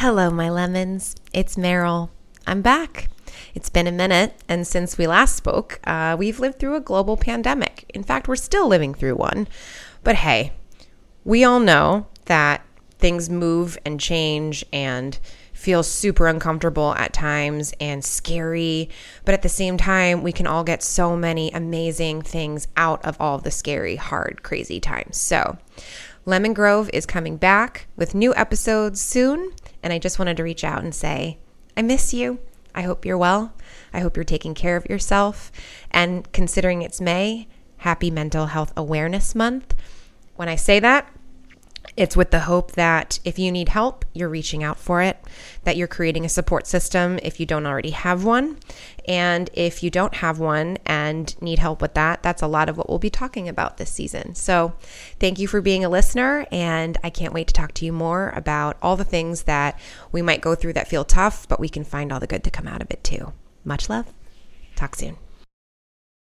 Hello, my lemons. It's Meryl. I'm back. It's been a minute, and since we last spoke, uh, we've lived through a global pandemic. In fact, we're still living through one. But hey, we all know that things move and change and feel super uncomfortable at times and scary. But at the same time, we can all get so many amazing things out of all the scary, hard, crazy times. So, Lemon Grove is coming back with new episodes soon. And I just wanted to reach out and say, I miss you. I hope you're well. I hope you're taking care of yourself. And considering it's May, happy Mental Health Awareness Month. When I say that, it's with the hope that if you need help, you're reaching out for it, that you're creating a support system if you don't already have one. And if you don't have one and need help with that, that's a lot of what we'll be talking about this season. So thank you for being a listener. And I can't wait to talk to you more about all the things that we might go through that feel tough, but we can find all the good to come out of it too. Much love. Talk soon.